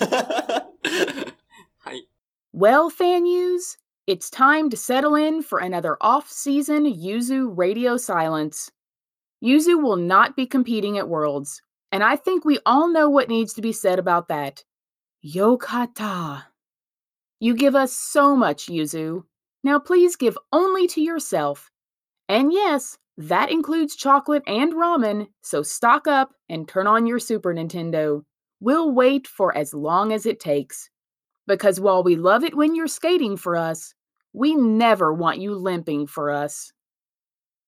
Well, fan use, it's time to settle in for another off season Yuzu radio silence. Yuzu will not be competing at Worlds, and I think we all know what needs to be said about that. Yokata. You give us so much, Yuzu. Now please give only to yourself. And yes, that includes chocolate and ramen, so stock up and turn on your Super Nintendo. We'll wait for as long as it takes. Because while we love it when you're skating for us, we never want you limping for us.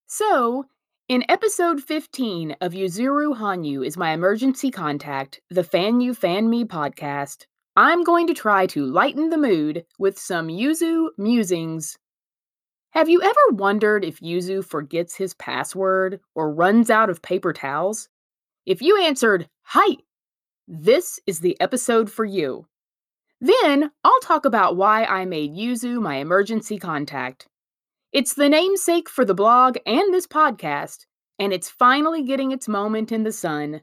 So, in episode 15 of Yuzuru Hanyu is my emergency contact, the FanU FanMe podcast, I'm going to try to lighten the mood with some Yuzu musings. Have you ever wondered if Yuzu forgets his password or runs out of paper towels? If you answered, Hi, this is the episode for you. Then I'll talk about why I made Yuzu my emergency contact. It's the namesake for the blog and this podcast, and it's finally getting its moment in the sun,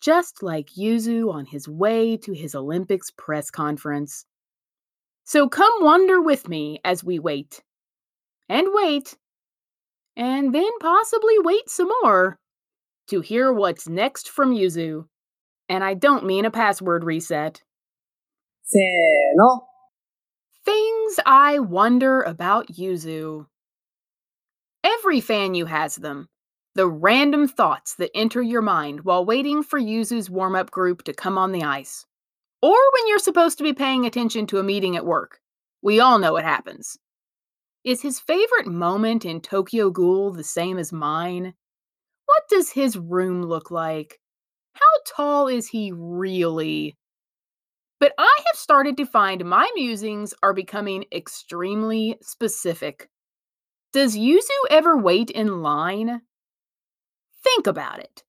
just like Yuzu on his way to his Olympics press conference. So come wander with me as we wait. And wait. And then possibly wait some more to hear what's next from Yuzu. And I don't mean a password reset. せーの。Things I wonder about Yuzu. Every fan you has them. The random thoughts that enter your mind while waiting for Yuzu's warm up group to come on the ice. Or when you're supposed to be paying attention to a meeting at work. We all know what happens. Is his favorite moment in Tokyo Ghoul the same as mine? What does his room look like? How tall is he really? But I have started to find my musings are becoming extremely specific. Does Yuzu ever wait in line? Think about it.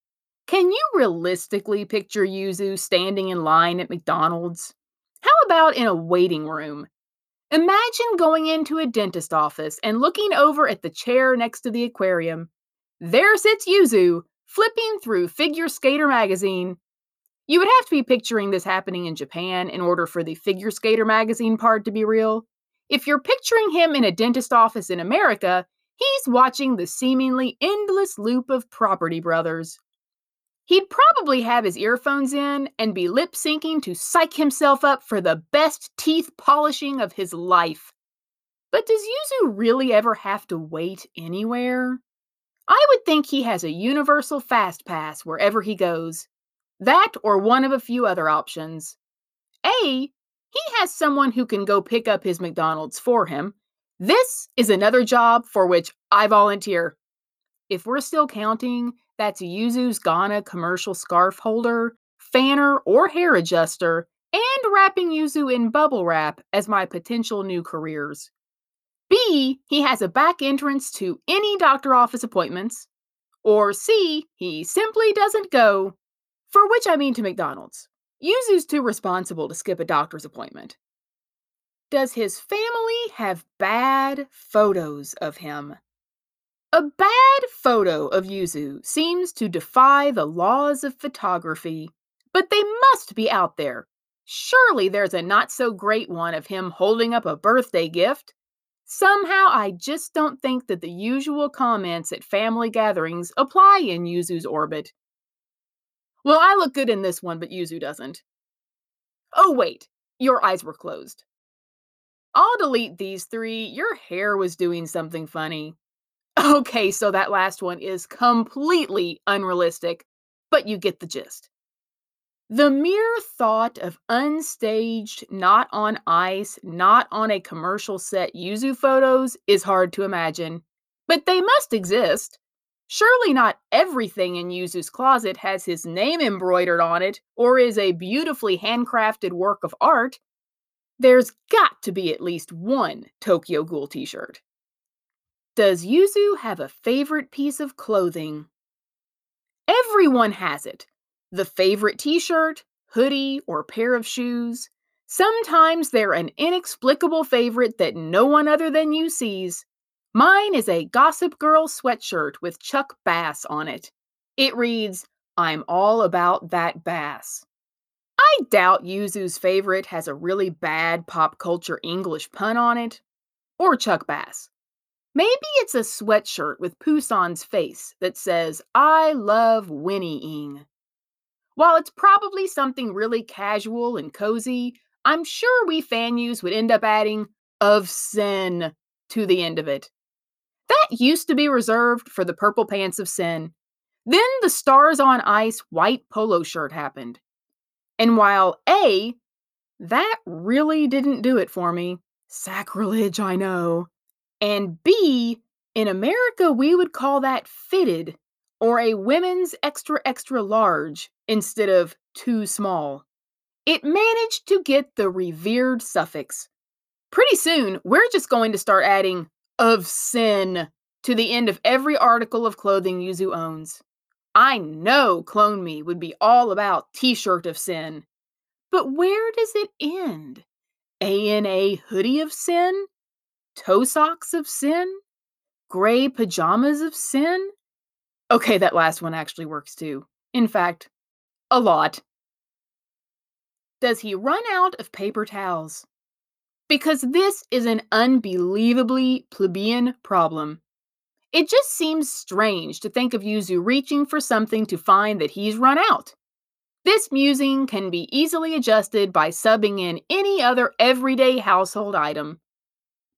Can you realistically picture Yuzu standing in line at McDonald's? How about in a waiting room? Imagine going into a dentist office and looking over at the chair next to the aquarium. There sits Yuzu, flipping through Figure Skater magazine. You would have to be picturing this happening in Japan in order for the Figure Skater magazine part to be real. If you're picturing him in a dentist office in America, he's watching the seemingly endless loop of Property Brothers. He'd probably have his earphones in and be lip syncing to psych himself up for the best teeth polishing of his life. But does Yuzu really ever have to wait anywhere? I would think he has a universal fast pass wherever he goes. That or one of a few other options. A, he has someone who can go pick up his McDonald's for him. This is another job for which I volunteer. If we're still counting, that's Yuzu's Ghana commercial scarf holder, fanner, or hair adjuster, and wrapping Yuzu in bubble wrap as my potential new careers. B, he has a back entrance to any doctor office appointments. Or C, he simply doesn't go. For which I mean to McDonald's. Yuzu's too responsible to skip a doctor's appointment. Does his family have bad photos of him? A bad photo of Yuzu seems to defy the laws of photography, but they must be out there. Surely there's a not so great one of him holding up a birthday gift. Somehow I just don't think that the usual comments at family gatherings apply in Yuzu's orbit. Well, I look good in this one, but Yuzu doesn't. Oh, wait, your eyes were closed. I'll delete these three. Your hair was doing something funny. Okay, so that last one is completely unrealistic, but you get the gist. The mere thought of unstaged, not on ice, not on a commercial set Yuzu photos is hard to imagine, but they must exist. Surely not everything in Yuzu's closet has his name embroidered on it or is a beautifully handcrafted work of art. There's got to be at least one Tokyo Ghoul t shirt. Does Yuzu have a favorite piece of clothing? Everyone has it. The favorite t shirt, hoodie, or pair of shoes. Sometimes they're an inexplicable favorite that no one other than you sees. Mine is a Gossip Girl sweatshirt with Chuck Bass on it. It reads, I'm all about that bass. I doubt Yuzu's favorite has a really bad pop culture English pun on it. Or Chuck Bass. Maybe it's a sweatshirt with Pooh-san's face that says, I love whinnying. While it's probably something really casual and cozy, I'm sure we fan use would end up adding of sin to the end of it. That used to be reserved for the purple pants of sin. Then the stars on ice white polo shirt happened. And while A, that really didn't do it for me. Sacrilege, I know. And B, in America, we would call that fitted or a women's extra extra large instead of too small. It managed to get the revered suffix. Pretty soon, we're just going to start adding of sin to the end of every article of clothing Yuzu owns. I know Clone Me would be all about t shirt of sin. But where does it end? ANA hoodie of sin? Toe socks of sin? Gray pajamas of sin? Okay, that last one actually works too. In fact, a lot. Does he run out of paper towels? Because this is an unbelievably plebeian problem. It just seems strange to think of Yuzu reaching for something to find that he's run out. This musing can be easily adjusted by subbing in any other everyday household item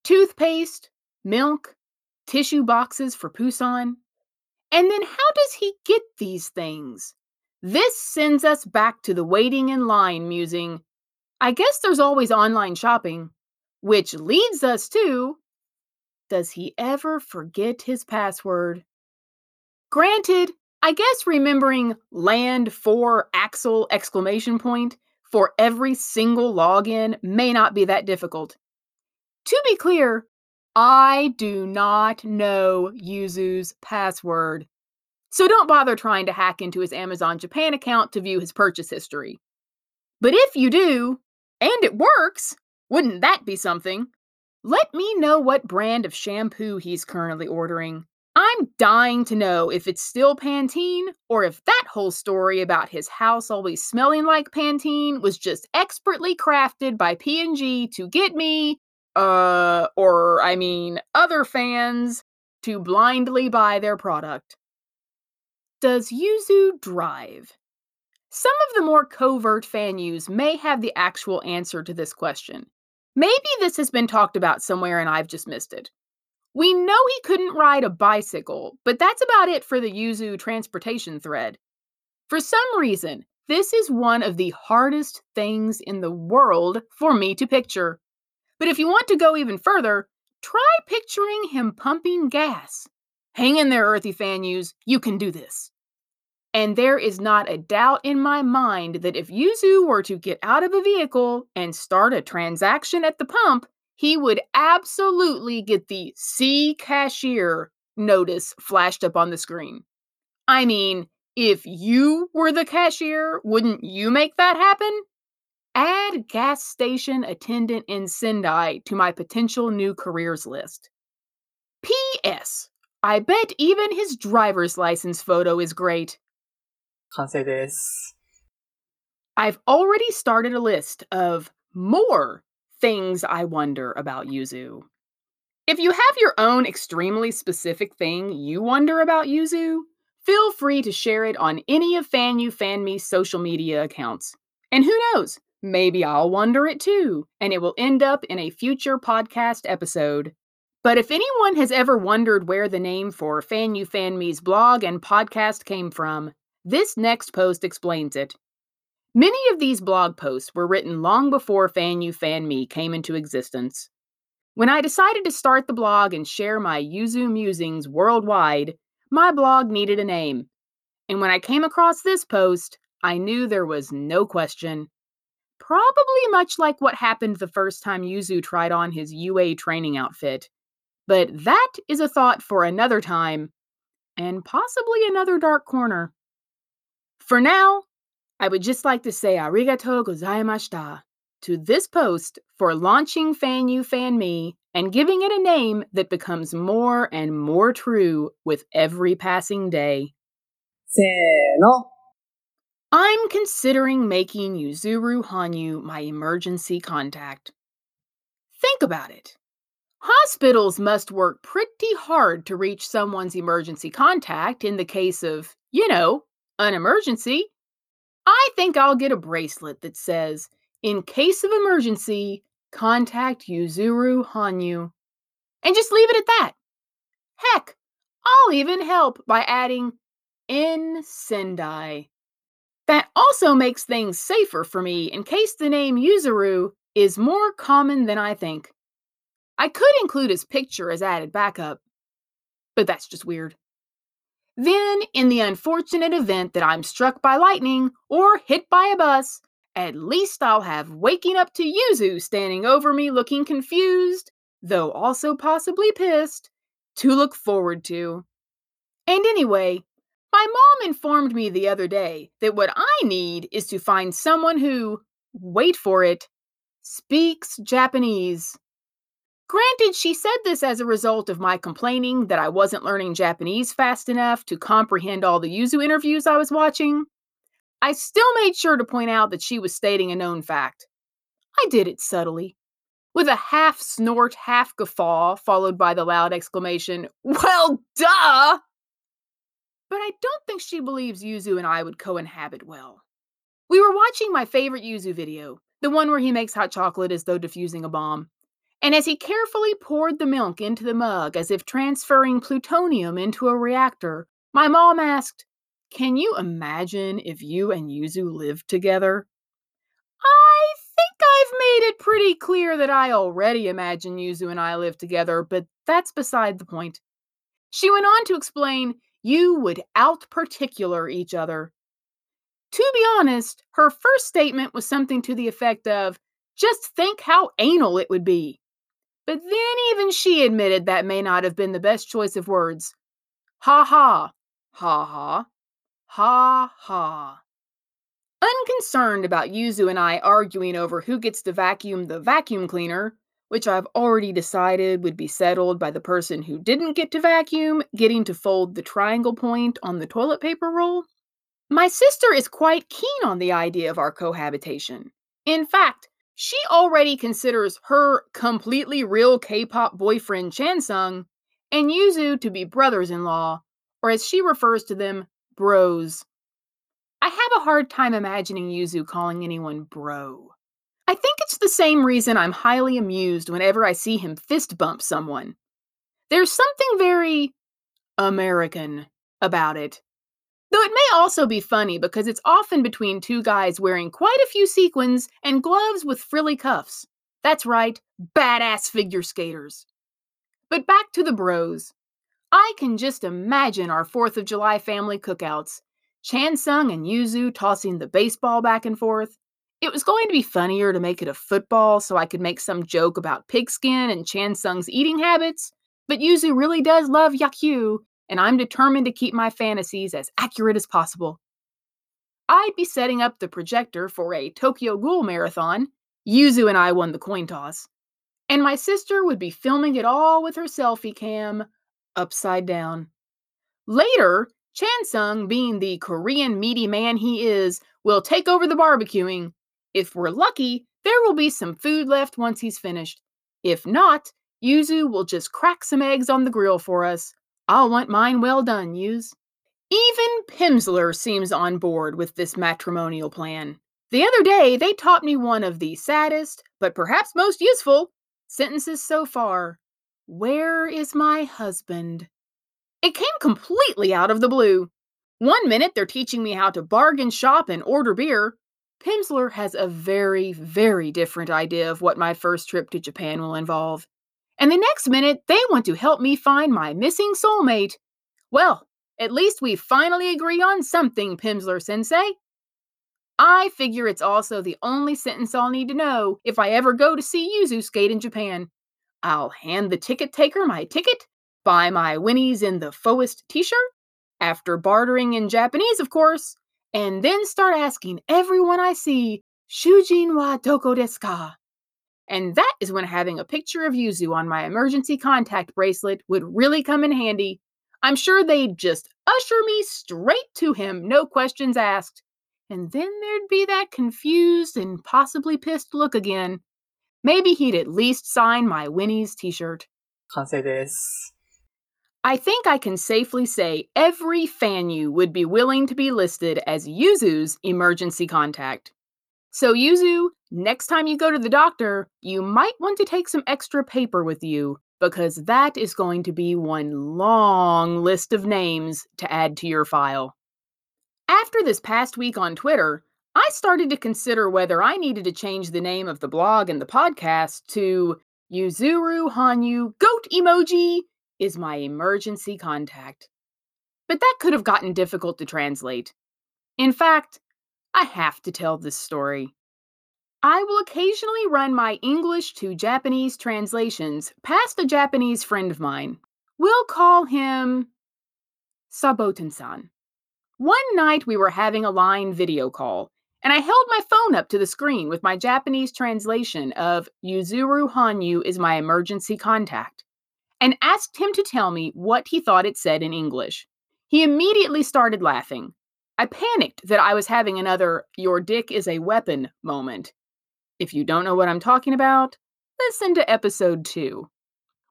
toothpaste, milk, tissue boxes for Pooh-san. And then how does he get these things? This sends us back to the waiting in line musing. I guess there's always online shopping, which leads us to does he ever forget his password? Granted, I guess remembering land for Axel exclamation point for every single login may not be that difficult. To be clear, I do not know Yuzu's password. So don't bother trying to hack into his Amazon Japan account to view his purchase history. But if you do, and it works, wouldn't that be something? Let me know what brand of shampoo he's currently ordering. I'm dying to know if it's still Pantene or if that whole story about his house always smelling like Pantene was just expertly crafted by P&G to get me, uh, or I mean, other fans to blindly buy their product. Does Yuzu drive? Some of the more covert fan use may have the actual answer to this question. Maybe this has been talked about somewhere and I've just missed it. We know he couldn't ride a bicycle, but that's about it for the Yuzu transportation thread. For some reason, this is one of the hardest things in the world for me to picture. But if you want to go even further, try picturing him pumping gas. Hang in there, Earthy fan use, you can do this. And there is not a doubt in my mind that if Yuzu were to get out of a vehicle and start a transaction at the pump, he would absolutely get the see cashier notice flashed up on the screen. I mean, if you were the cashier, wouldn't you make that happen? Add gas station attendant in Sendai to my potential new careers list. P.S. I bet even his driver's license photo is great. 完成です。 I've already started a list of more things I wonder about Yuzu. If you have your own extremely specific thing you wonder about Yuzu, feel free to share it on any of FanU FanMe's social media accounts. And who knows, maybe I'll wonder it too, and it will end up in a future podcast episode. But if anyone has ever wondered where the name for FanU FanMe's blog and podcast came from, this next post explains it. Many of these blog posts were written long before FanU FanMe came into existence. When I decided to start the blog and share my Yuzu musings worldwide, my blog needed a name. And when I came across this post, I knew there was no question. Probably much like what happened the first time Yuzu tried on his UA training outfit. But that is a thought for another time, and possibly another dark corner. For now, I would just like to say arigatou gozaimashita to this post for launching FanU FanMe and giving it a name that becomes more and more true with every passing day. せーの。I'm considering making Yuzuru Hanyu my emergency contact. Think about it. Hospitals must work pretty hard to reach someone's emergency contact in the case of, you know, an emergency. I think I'll get a bracelet that says, in case of emergency, contact Yuzuru Hanyu. And just leave it at that. Heck, I'll even help by adding in Sendai. That also makes things safer for me in case the name Yuzuru is more common than I think. I could include his picture as added backup, but that's just weird. Then, in the unfortunate event that I'm struck by lightning or hit by a bus, at least I'll have waking up to Yuzu standing over me looking confused, though also possibly pissed, to look forward to. And anyway, my mom informed me the other day that what I need is to find someone who, wait for it, speaks Japanese. Granted, she said this as a result of my complaining that I wasn't learning Japanese fast enough to comprehend all the Yuzu interviews I was watching. I still made sure to point out that she was stating a known fact. I did it subtly, with a half snort, half guffaw, followed by the loud exclamation, Well, duh! But I don't think she believes Yuzu and I would co inhabit well. We were watching my favorite Yuzu video, the one where he makes hot chocolate as though diffusing a bomb. And as he carefully poured the milk into the mug as if transferring plutonium into a reactor, my mom asked, Can you imagine if you and Yuzu lived together? I think I've made it pretty clear that I already imagine Yuzu and I live together, but that's beside the point. She went on to explain you would out particular each other. To be honest, her first statement was something to the effect of, just think how anal it would be. But then even she admitted that may not have been the best choice of words. Ha ha, ha ha, ha ha. Unconcerned about Yuzu and I arguing over who gets to vacuum the vacuum cleaner, which I've already decided would be settled by the person who didn't get to vacuum getting to fold the triangle point on the toilet paper roll, my sister is quite keen on the idea of our cohabitation. In fact, she already considers her completely real K pop boyfriend Chansung and Yuzu to be brothers in law, or as she refers to them, bros. I have a hard time imagining Yuzu calling anyone bro. I think it's the same reason I'm highly amused whenever I see him fist bump someone. There's something very American about it. Though it may also be funny because it's often between two guys wearing quite a few sequins and gloves with frilly cuffs. That's right, badass figure skaters. But back to the bros. I can just imagine our 4th of July family cookouts. Chansung and Yuzu tossing the baseball back and forth. It was going to be funnier to make it a football so I could make some joke about pigskin and Chansung's eating habits, but Yuzu really does love Yakyu and I'm determined to keep my fantasies as accurate as possible. I'd be setting up the projector for a Tokyo Ghoul marathon. Yuzu and I won the coin toss. And my sister would be filming it all with her selfie cam upside down. Later, Chansung, being the Korean meaty man he is, will take over the barbecuing. If we're lucky, there will be some food left once he's finished. If not, Yuzu will just crack some eggs on the grill for us. I'll want mine well done, Yuz. Even Pimsleur seems on board with this matrimonial plan. The other day, they taught me one of the saddest, but perhaps most useful, sentences so far. Where is my husband? It came completely out of the blue. One minute they're teaching me how to bargain shop and order beer. Pimsleur has a very, very different idea of what my first trip to Japan will involve. And the next minute, they want to help me find my missing soulmate. Well, at least we finally agree on something, Pimsleur sensei. I figure it's also the only sentence I'll need to know if I ever go to see Yuzu skate in Japan. I'll hand the ticket taker my ticket, buy my Winnie's in the Foist t shirt, after bartering in Japanese, of course, and then start asking everyone I see, Shujin wa doko desu ka? And that is when having a picture of Yuzu on my emergency contact bracelet would really come in handy. I'm sure they'd just usher me straight to him, no questions asked. And then there'd be that confused and possibly pissed look again. Maybe he'd at least sign my Winnie's t shirt. I think I can safely say every fan you would be willing to be listed as Yuzu's emergency contact. So, Yuzu, next time you go to the doctor, you might want to take some extra paper with you because that is going to be one long list of names to add to your file. After this past week on Twitter, I started to consider whether I needed to change the name of the blog and the podcast to Yuzuru Hanyu Goat Emoji is my emergency contact. But that could have gotten difficult to translate. In fact, I have to tell this story. I will occasionally run my English to Japanese translations past a Japanese friend of mine. We'll call him Saboten san. One night we were having a line video call, and I held my phone up to the screen with my Japanese translation of Yuzuru Hanyu is my emergency contact and asked him to tell me what he thought it said in English. He immediately started laughing. I panicked that I was having another your dick is a weapon moment. If you don't know what I'm talking about, listen to episode 2.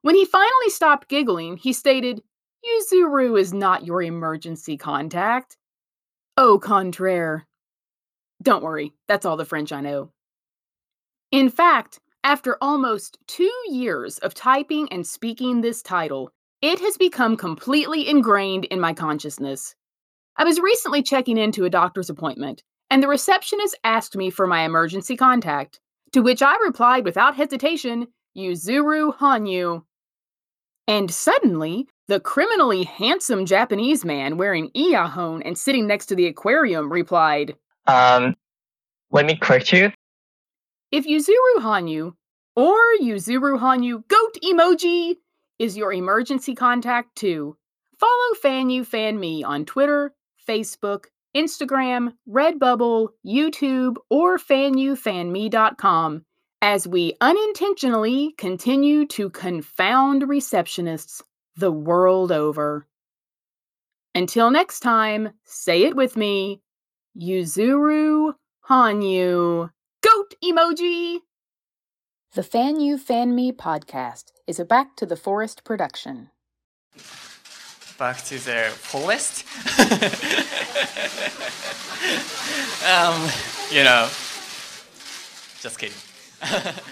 When he finally stopped giggling, he stated, Yuzuru is not your emergency contact. Au contraire. Don't worry, that's all the French I know. In fact, after almost two years of typing and speaking this title, it has become completely ingrained in my consciousness. I was recently checking into a doctor's appointment, and the receptionist asked me for my emergency contact, to which I replied without hesitation, Yuzuru Hanyu. And suddenly, the criminally handsome Japanese man wearing iyahon and sitting next to the aquarium replied, Um, let me correct you. If Yuzuru Hanyu or Yuzuru Hanyu goat emoji is your emergency contact too, follow FanU Fan Me on Twitter, Facebook, Instagram, Redbubble, YouTube, or fanufanme.com as we unintentionally continue to confound receptionists the world over. Until next time, say it with me Yuzuru Hanyu. Goat emoji! The FanU FanMe podcast is a Back to the Forest production. Back to the forest. um, you know, just kidding.